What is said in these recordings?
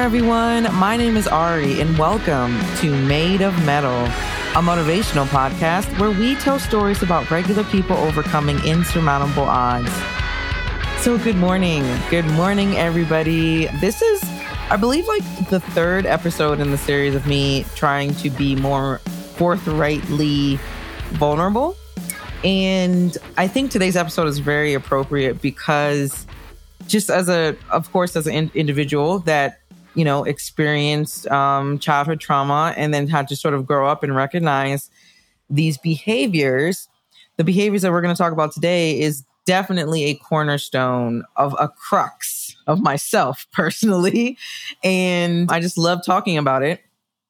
everyone. My name is Ari, and welcome to Made of Mettle, a motivational podcast where we tell stories about regular people overcoming insurmountable odds. So, good morning. Good morning, everybody. This is, I believe, like the third episode in the series of me trying to be more forthrightly vulnerable. And I think today's episode is very appropriate because just as a, of course, as an in- individual that, you know, experienced um, childhood trauma and then had to sort of grow up and recognize these behaviors, the behaviors that we're going to talk about today is definitely a cornerstone of a crux of myself personally. And I just love talking about it.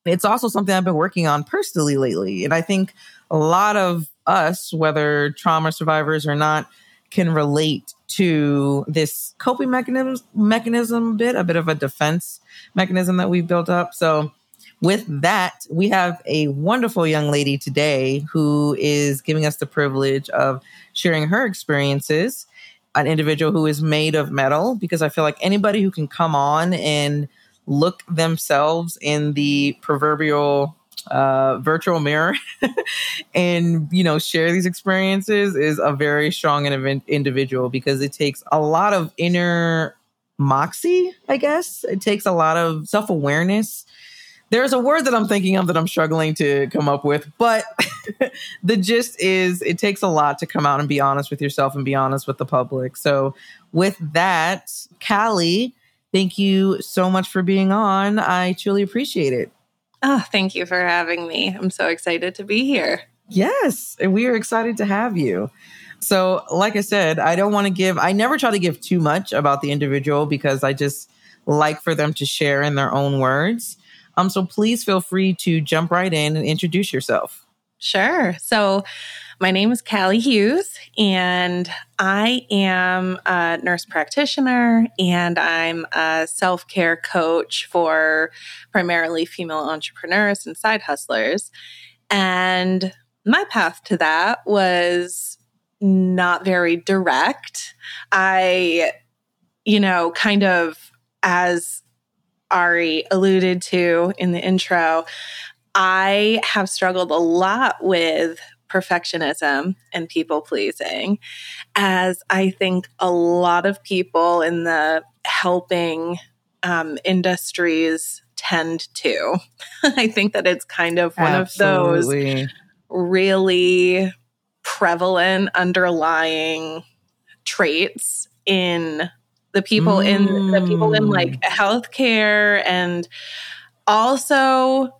It's also something I've been working on personally lately. And I think a lot of us, whether trauma survivors or not, can relate to this coping mechanism mechanism bit, a bit of a defense mechanism that we've built up. So with that, we have a wonderful young lady today who is giving us the privilege of sharing her experiences. An individual who is made of mettle, because I feel like anybody who can come on and look themselves in the proverbial uh, virtual mirror and you know share these experiences is a very strong individual because it takes a lot of inner moxie i guess. It takes a lot of self-awareness. There's a word that i'm thinking of that i'm struggling to come up with but the gist is it takes a lot to come out and be honest with yourself and be honest with the public. So with that calley thank you so much for being on. I truly appreciate it Oh, thank you for having me. I'm so excited to be here. Yes, we are excited to have you. So, like I said, I don't want to give, I never try to give too much about the individual because I just like for them to share in their own words. Um, so please feel free to jump right in and introduce yourself. Sure. So, my name is Calley Hewes, and I am a nurse practitioner and I'm a self care coach for primarily female entrepreneurs and side hustlers. And my path to that was not very direct. I, you know, kind of as Ari alluded to in the intro, I have struggled a lot with perfectionism and people pleasing, as I think a lot of people in the helping um, industries tend to. I think that it's kind of one Absolutely. of those really prevalent underlying traits in the people mm. in the people in like mm. healthcare and also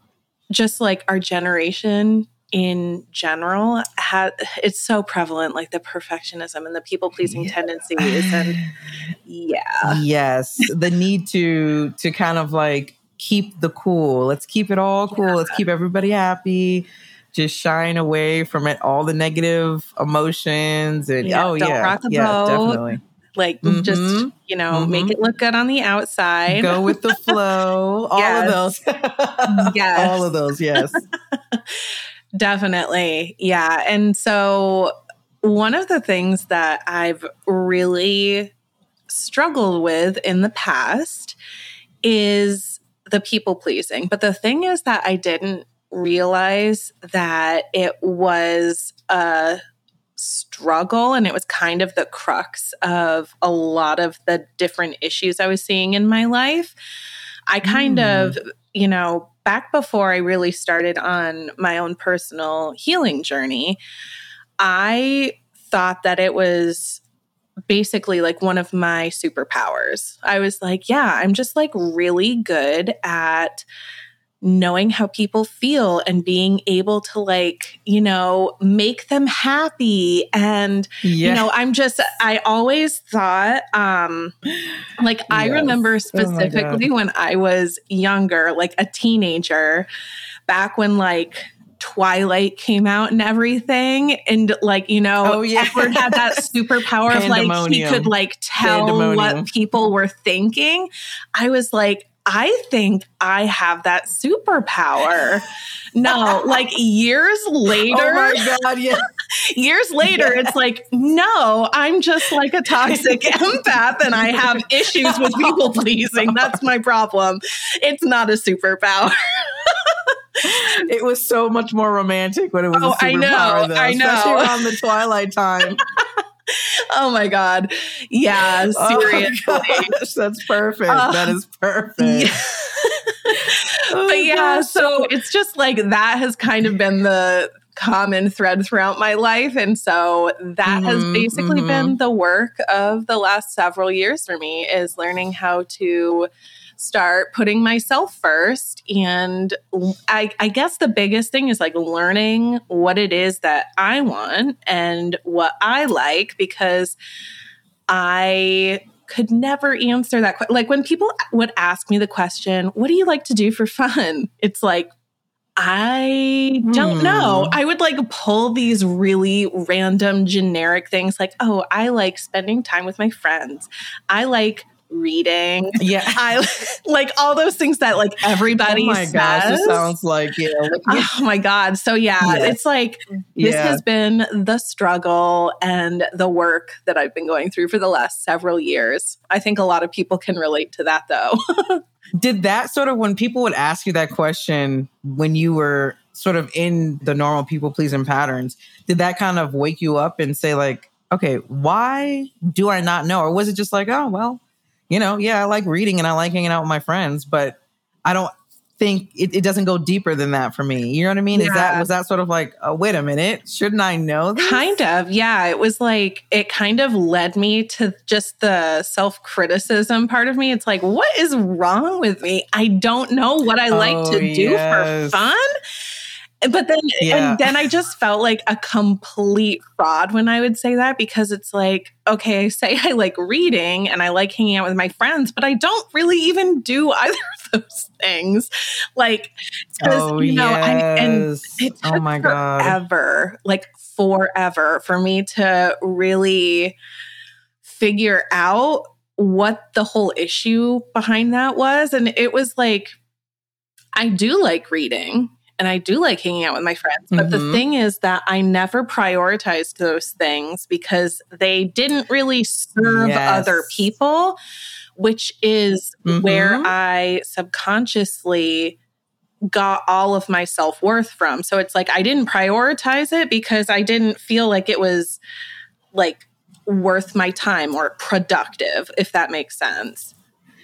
just like our generation in general ha- it's so prevalent like the perfectionism and the people pleasing yeah. tendencies and yeah yes the need to to kind of like keep the cool let's keep it all cool yeah. let's keep everybody happy just shine away from it all the negative emotions and yeah, oh yeah yeah boat. definitely like mm-hmm. just you know mm-hmm. make it look good on the outside go with the flow all of those yes all of those yes Definitely. Yeah. And so, one of the things that I've really struggled with in the past is the people pleasing. But the thing is that I didn't realize that it was a struggle and it was kind of the crux of a lot of the different issues I was seeing in my life. I kind mm. of, you know, back before I really started on my own personal healing journey, I thought that it was basically like one of my superpowers. I was like, yeah, I'm just like really good at knowing how people feel and being able to like you know make them happy and yes. you know i'm just i always thought um like yes. i remember oh specifically oh when i was younger like a teenager back when like Twilight came out and everything. And like, you know, oh, yeah. Edward had that superpower of like he could like tell what people were thinking. I was like, I think I have that superpower. No, like years later. Oh my God, yeah. years later, it's like, no, I'm just like a toxic empath and I have issues with people pleasing. That's my problem. It's not a superpower. it was so much more romantic when it was oh, a superpower, I know, though, I know. especially around the twilight time. oh my god yeah oh seriously oh that's perfect uh, that is perfect yeah. oh but yeah gosh. so it's just like that has kind of been the common thread throughout my life and so that mm-hmm, has basically mm-hmm. been the work of the last several years for me is learning how to start putting myself first. And I, I, guess the biggest thing is like learning what it is that I want and what I like because I could never answer that. question. Like when people would ask me the question, What do you like to do for fun? It's like, I don't hmm. know. I would like pull these really random generic things like, oh, I like spending time with my friends. I like reading. Yeah. I like all those things that like everybody Oh my says. gosh, it sounds like yeah. oh my god. So yeah, it's like this yeah. has been the struggle and the work that I've been going through for the last several years. I think a lot of people can relate to that though. Did that sort of when people would ask you that question when you were sort of in the normal people pleasing patterns, did that kind of wake you up and say like, okay, why do I not know? Or was it just like, oh well, you know, yeah, I like reading and I like hanging out with my friends, but I don't think it, it doesn't go deeper than that for me. You know what I mean? Yeah. Is that was that sort of like, oh, wait a minute, shouldn't I know? This? Kind of, yeah. It was like it kind of led me to just the self criticism part of me. It's like, what is wrong with me? I don't know what I like oh, to do yes. for fun but then yeah. and then I just felt like a complete fraud when I would say that because it's like, okay, I say I like reading and I like hanging out with my friends, but I don't really even do either of those things. Like, oh, you know, yes. I, and it oh took oh my forever, God. like forever for me to really figure out what the whole issue behind that was. And it was like, I do like reading and I do like hanging out with my friends. But mm-hmm. the thing is that I never prioritized those things because they didn't really serve yes. other people, which is mm-hmm. where I subconsciously got all of my self worth from. So it's like I didn't prioritize it because I didn't feel like it was like worth my time or productive, if that makes sense.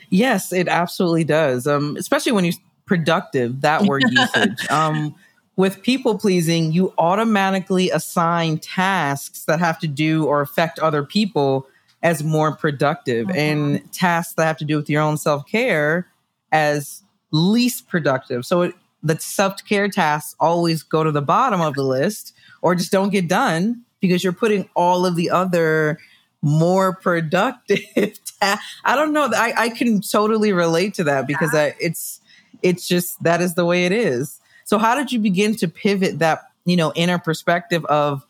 Yes, it absolutely does. Um, especially when you productive, that word usage. Um, with people pleasing, you automatically assign tasks that have to do or affect other people as more productive mm-hmm. and tasks that have to do with your own self care as least productive. So it, the self care tasks always go to the bottom of the list or just don't get done because you're putting all of the other more productive. Ta- I don't know. I, I can totally relate to that because yeah. I, it's it's just that is the way it is. So how did you begin to pivot that, you know, inner perspective of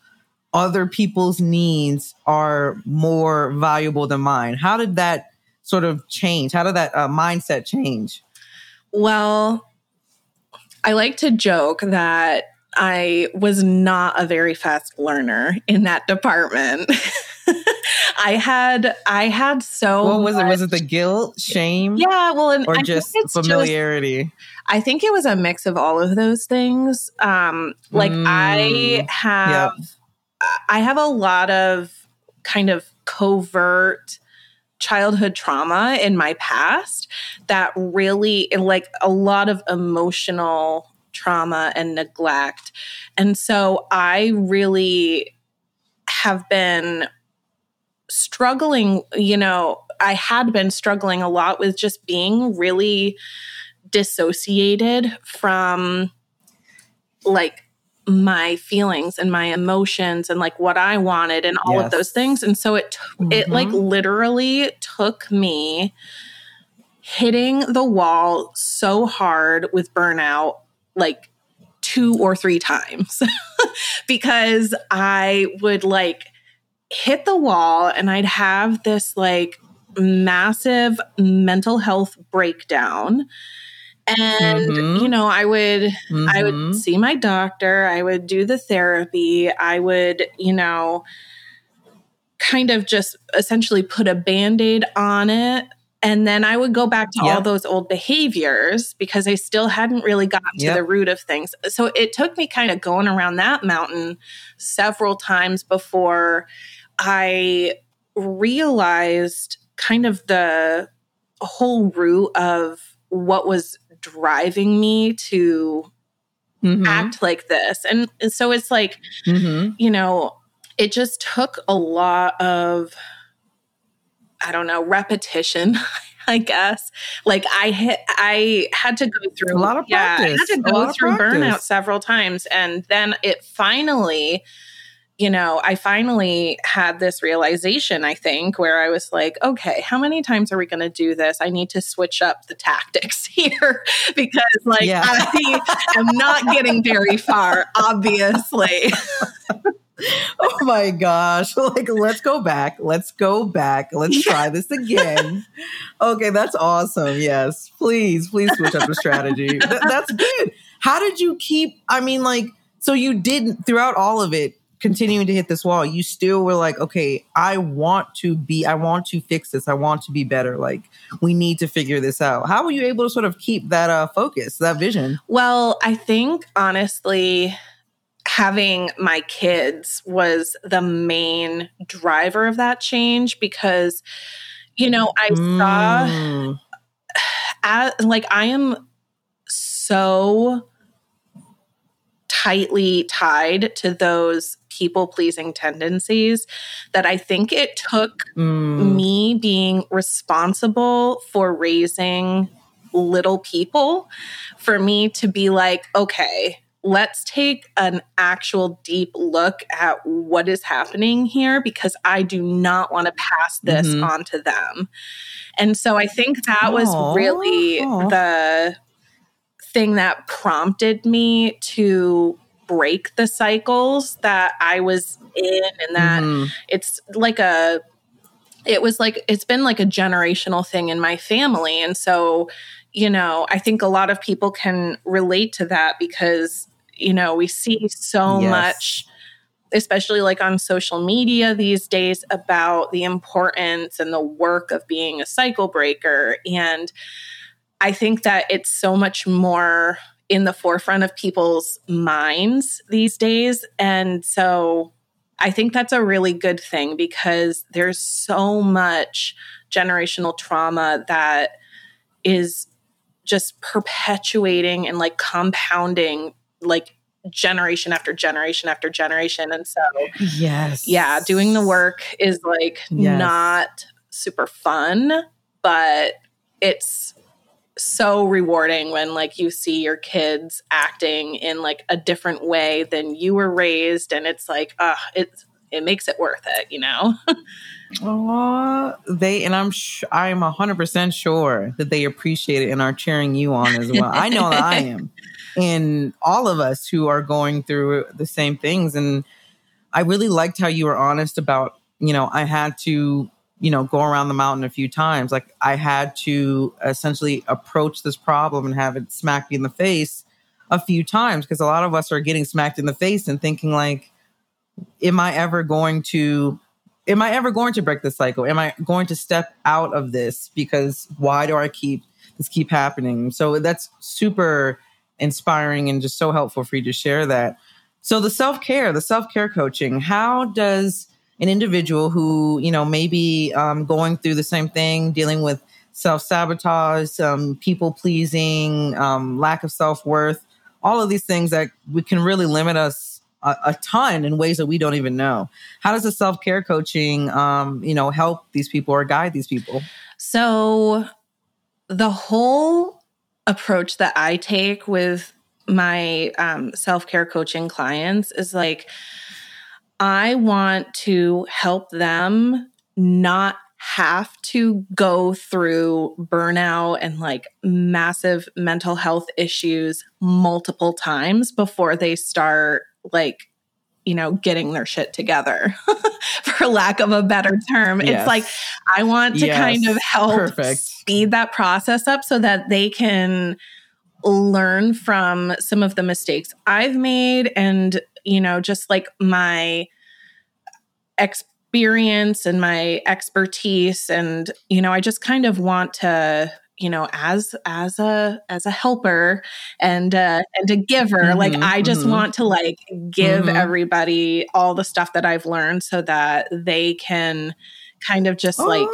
other people's needs are more valuable than mine? How did that sort of change? How did that uh, mindset change? Well, I like to joke that I was not a very fast learner in that department. I had I had so What was much, it? Was it the guilt, shame? Yeah, well, and or I just familiarity. Just, I think it was a mix of all of those things. Um, like mm, I have yep. I have a lot of kind of covert childhood trauma in my past that really like a lot of emotional trauma and neglect. And so I really have been struggling, you know, I had been struggling a lot with just being really dissociated from like my feelings and my emotions and like what I wanted and all yes. of those things. And so it mm-hmm. it like literally took me hitting the wall so hard with burnout like two or three times because I would like hit the wall and I'd have this like massive mental health breakdown and mm-hmm. you know i would mm-hmm. i would mm-hmm. see my doctor i would do the therapy i would you know kind of just essentially put a band-aid on it and then i would go back to yep. all those old behaviors because i still hadn't really gotten yep. to the root of things so it took me kind of going around that mountain several times before i realized kind of the whole root of what was driving me to mm-hmm. act like this. And, so it's like, mm-hmm. you know, it just took a lot of, I don't know, repetition. I guess. Like I hit, I had to go through a lot of practice. Yeah, I had to go through burnout several times, and then it finally you know, I finally had this realization, I think, where I was like, okay, how many times are we going to do this? I need to switch up the tactics here because, like, yeah. I am not getting very far, obviously. oh my gosh. Like, let's go back. Let's go back. Let's try this again. okay, that's awesome. Yes. Please, please switch up the strategy. Th- that's good. How did you keep, I mean, like, so you didn't throughout all of it, continuing to hit this wall, you still were like, okay, I want to be, I want to fix this. I want to be better. Like, we need to figure this out. How were you able to sort of keep that uh, focus, that vision? Well, I think honestly, having my kids was the main driver of that change because, you know, I mm. saw, as, like, I am so tightly tied to those people pleasing tendencies that I think it took mm. me being responsible for raising little people for me to be like, okay, let's take an actual deep look at what is happening here because I do not want to pass this mm-hmm. on to them. And so I think that Aww. was really Aww. the thing that prompted me to break the cycles that I was in and that mm-hmm. it's like a it was like it's been like a generational thing in my family and so you know I think a lot of people can relate to that because you know we see so yes. much especially like on social media these days about the importance and the work of being a cycle breaker and I think that it's so much more in the forefront of people's minds these days. And so I think that's a really good thing because there's so much generational trauma that is just perpetuating and like compounding like generation after generation after generation. And so, yes. Yeah, doing the work is like yes. not super fun, but it's so rewarding when like you see your kids acting in like a different way than you were raised and it's like uh it's it makes it worth it you know Oh, they and I'm sh- I'm hundred percent sure that they appreciate it and are cheering you on as well. I know that I am, and all of us who are going through the same things. And I really liked how you were honest about you know I had to you know, go around the mountain a few times. Like I had to essentially approach this problem and have it smack me in the face a few times because a lot of us are getting smacked in the face and thinking like, am I ever going to am I ever going to break the cycle? Am I going to step out of this? Because why do I keep this keep happening? So that's super inspiring and just so helpful for you to share that. So the self-care, the self-care coaching, how does an individual who, you know, maybe um, going through the same thing, dealing with self sabotage, um, people pleasing, um, lack of self worth, all of these things that we can really limit us a, a, ton in ways that we don't even know. How does the self care coaching, um, you know, help these people or guide these people? So the whole approach that I take with my um, self care coaching clients is like I want to help them not have to go through burnout and like massive mental health issues multiple times before they start like you know, getting their shit together, for lack of a better term. Yes. It's like, I want to yes. kind of help Perfect. speed that process up so that they can learn from some of the mistakes I've made and, you know, just like my experience and my expertise. And, you know, I just kind of want to, you know as as a as a helper and uh and a giver mm-hmm, like i just mm-hmm. want to like give mm-hmm. everybody all the stuff that i've learned so that they can kind of just like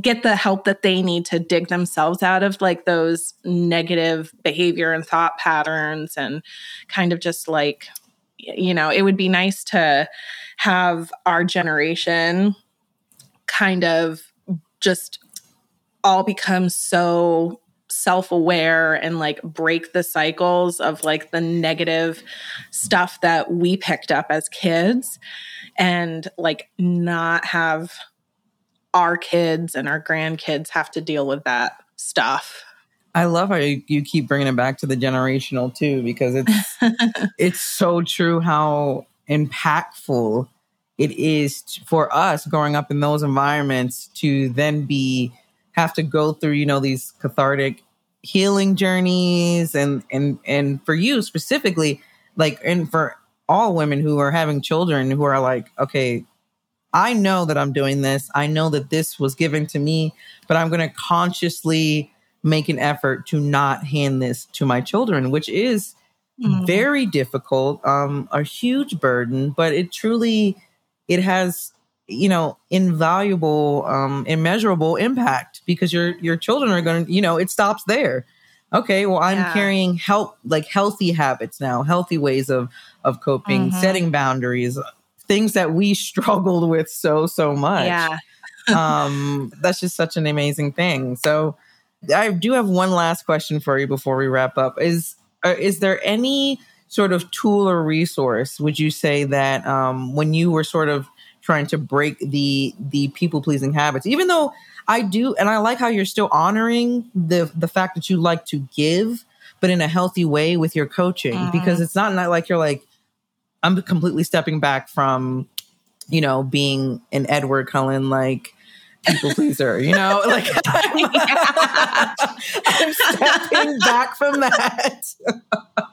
get the help that they need to dig themselves out of like those negative behavior and thought patterns and kind of just like you know it would be nice to have our generation kind of just all become so self-aware and like break the cycles of like the negative stuff that we picked up as kids and like not have our kids and our grandkids have to deal with that stuff. I love how you, you keep bringing it back to the generational too because it's it's so true how impactful it is for us growing up in those environments to then be have to go through, you know, these cathartic healing journeys and and and for you specifically, like and for all women who are having children who are like, okay, I know that I'm doing this. I know that this was given to me, but I'm going to consciously make an effort to not hand this to my children, which is mm. very difficult, um, a huge burden, but it truly it has you know invaluable um immeasurable impact because your your children are going to you know it stops there okay well i'm yeah. carrying help like healthy habits now healthy ways of of coping mm-hmm. setting boundaries things that we struggled with so so much yeah um that's just such an amazing thing so i do have one last question for you before we wrap up is uh, is there any sort of tool or resource would you say that um when you were sort of trying to break the the people pleasing habits. Even though I do, and I like how you're still honoring the the fact that you like to give, but in a healthy way with your coaching, mm-hmm. because it's not, not like you're like I'm completely stepping back from, you know, being an Edward Cullen like people pleaser, you know? Like I'm, I'm stepping back from that.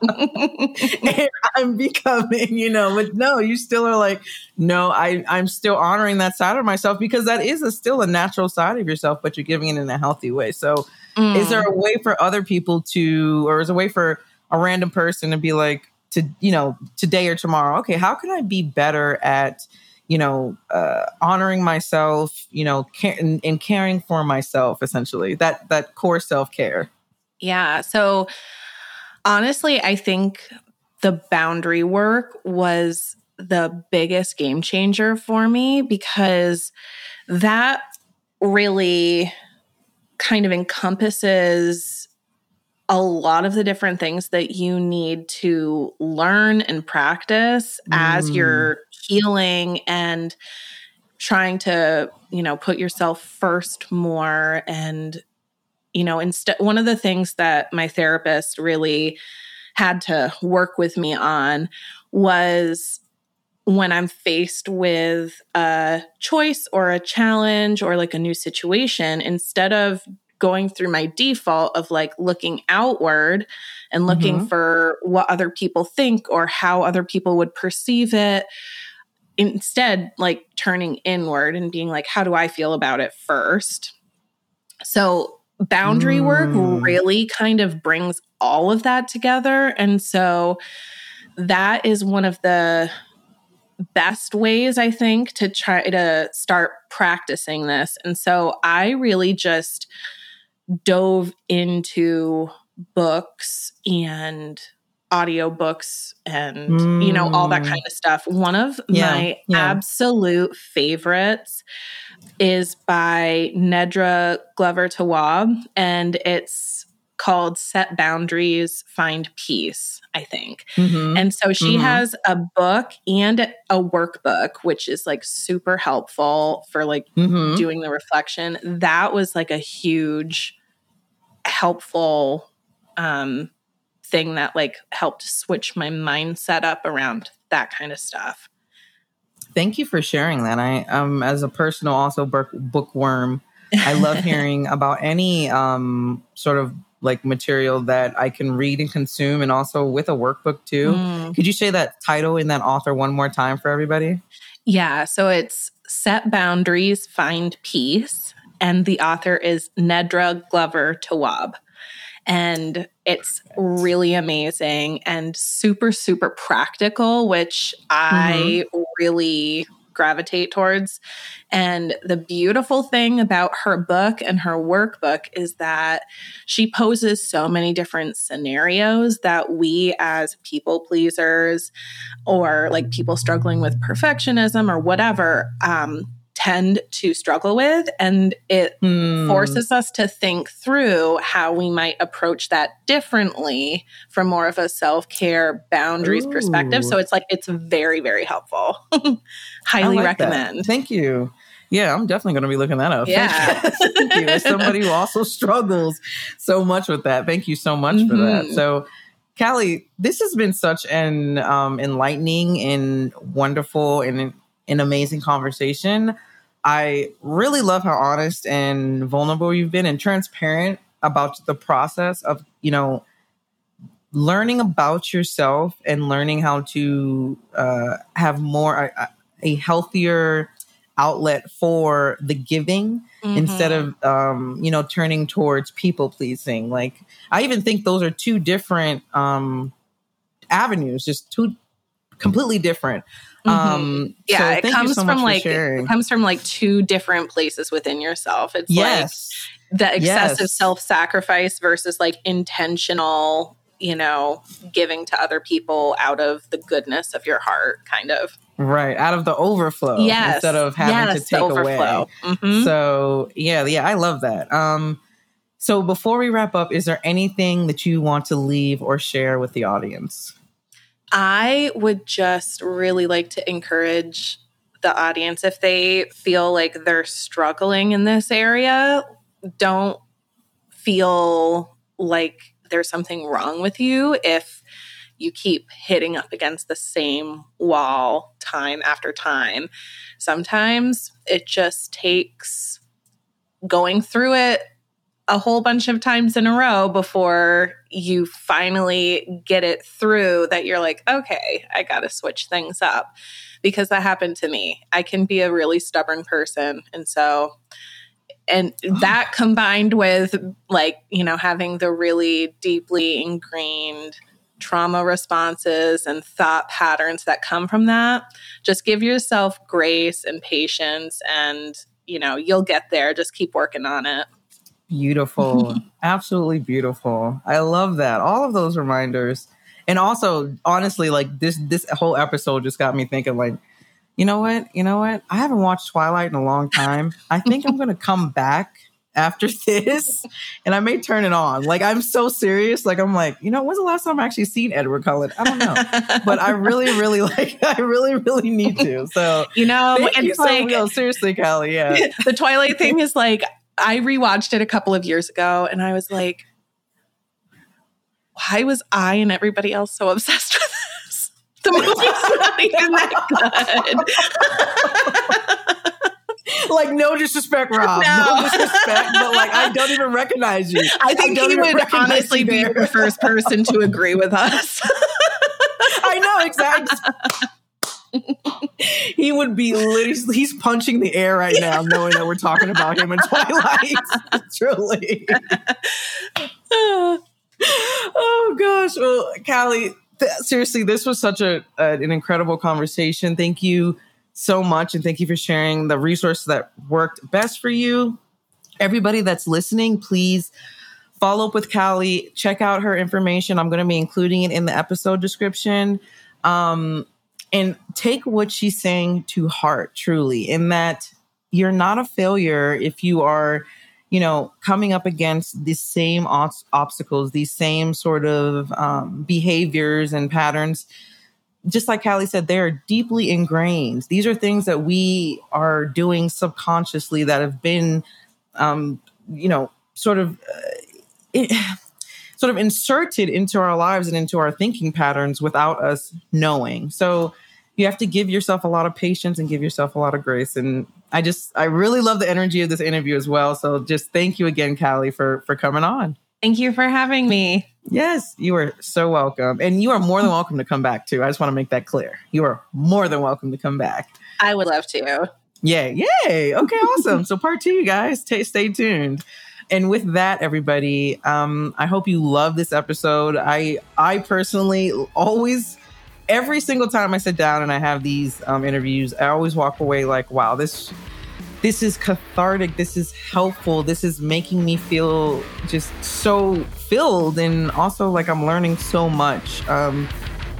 and I'm becoming, you know, but no, you still are like, no, I, I'm still honoring that side of myself because that is a, still a natural side of yourself, but you're giving it in a healthy way. So mm. is there a way for other people to, or is a way for a random person to be like, to, you know, today or tomorrow, okay, how can I be better at, you know, uh, honoring myself, you know, care- and, and caring for myself, essentially that that core self care. Yeah. So honestly, I think the boundary work was the biggest game changer for me because that really kind of encompasses a lot of the different things that you need to learn and practice mm. as you're healing and trying to, you know, put yourself first more and you know, instead one of the things that my therapist really had to work with me on was when I'm faced with a choice or a challenge or like a new situation, instead of going through my default of like looking outward and looking mm-hmm. for what other people think or how other people would perceive it, instead like turning inward and being like how do i feel about it first so boundary mm. work really kind of brings all of that together and so that is one of the best ways i think to try to start practicing this and so i really just dove into books and audiobooks and mm. you know all that kind of stuff one of yeah, my yeah. absolute favorites is by nedra glover tawwab and it's called set boundaries find peace i think mm-hmm. and so she mm-hmm. has a book and a workbook which is like super helpful for like mm-hmm. doing the reflection that was like a huge helpful um thing that like helped switch my mindset up around that kind of stuff. Thank you for sharing that. I um as a personal also book, bookworm, I love hearing about any um sort of like material that I can read and consume and also with a workbook too. Mm. Could you say that title in that author one more time for everybody? Yeah, so it's Set Boundaries, Find Peace and the author is Nedra Glover Tawwab. and it's really amazing and super super practical which mm-hmm. i really gravitate towards and the beautiful thing about her book and her workbook is that she poses so many different scenarios that we as people pleasers or like people struggling with perfectionism or whatever um, tend to struggle with. And it hmm. forces us to think through how we might approach that differently from more of a self care boundaries Ooh. perspective. So it's like, it's very, very helpful. Highly like recommend. That. Thank you. Yeah, I'm definitely going to be looking that up. Yeah. Thank you. As somebody who also struggles so much with that, thank you so much mm-hmm. for that. Mm-hmm. So, Calley, this has been such an um, enlightening and wonderful and an amazing conversation. I really love how honest and vulnerable you've been and transparent about the process of, you know, learning about yourself and learning how to uh, have more a, a, healthier outlet for the giving mm-hmm. instead of um, you know turning towards people pleasing like i even think those are two different um, avenues just two completely different Mm-hmm. Um, yeah, so it comes so from like it comes from like two different places within yourself. It's yes. like the excessive yes. self-sacrifice versus like intentional, you know, giving to other people out of the goodness of your heart, kind of. Right, out of the overflow yes. instead of having yes, to take away. Mm-hmm. So, yeah, yeah, I love that. Um so before we wrap up, is there anything that you want to leave or share with the audience? I would just really like to encourage the audience if they feel like they're struggling in this area, don't feel like there's something wrong with you if you keep hitting up against the same wall time after time. Sometimes it just takes going through it a whole bunch of times in a row before you finally get it through that you're like, okay, I got to switch things up because that happened to me. I can be a really stubborn person. And so, and oh. that combined with like, you know, having the really deeply ingrained trauma responses and thought patterns that come from that, just give yourself grace and patience and, you know, you'll get there. Just keep working on it. Beautiful. Absolutely beautiful. I love that. All of those reminders. And also, honestly, like this this whole episode just got me thinking like, you know what? You know what? I haven't watched Twilight in a long time. I think I'm gonna come back after this and I may turn it on. Like I'm so serious. Like I'm like, you know, when's the last time I actually seen Edward Cullen? I don't know. but I really, really like I really, really need to. So you know, it's you so like real. seriously, Calley. Yeah. The Twilight thing is like I rewatched it a couple of years ago and I was like, why was I and everybody else so obsessed with this? The movie's not even that good. like no disrespect, Rob. No. no. disrespect, but like I don't even recognize you. I think I he would honestly be the first person to agree with us. I know exactly he would be literally he's punching the air right now knowing that we're talking about him in twilight truly. Oh gosh. Well calley th- seriously this was such a, a, an incredible conversation. Thank you so much and thank you for sharing the resources that worked best for you. Everybody that's listening please follow up with calley. Check out her information. I'm going to be including it in the episode description. Um, and take what she's saying to heart truly in that you're not a failure if you are you know coming up against the same obstacles these same sort of um, behaviors and patterns. Just like calley said they're deeply ingrained. These are things that we are doing subconsciously that have been um, you know sort of uh, sort of inserted into our lives and into our thinking patterns without us knowing. So you have to give yourself a lot of patience and give yourself a lot of grace. And I just, I really love the energy of this interview as well. So just thank you again, Calley, for for coming on. Thank you for having me. Yes, you are so welcome. And you are more than welcome to come back too. I just want to make that clear. You are more than welcome to come back. I would love to. Yay. Yay. Okay, awesome. so part two, you guys, t- stay tuned. And with that, everybody, um, I hope you love this episode. I I personally always every single time I sit down and I have these um, interviews, I always walk away like, wow, this this is cathartic. This is helpful. This is making me feel just so filled, and also like I'm learning so much. Um,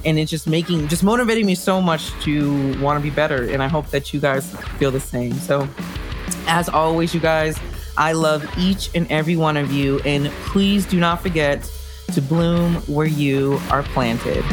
and it's just making, just motivating me so much to want to be better. And I hope that you guys feel the same. So, as always, you guys, I love each and every one of you, and please do not forget to bloom where you are planted.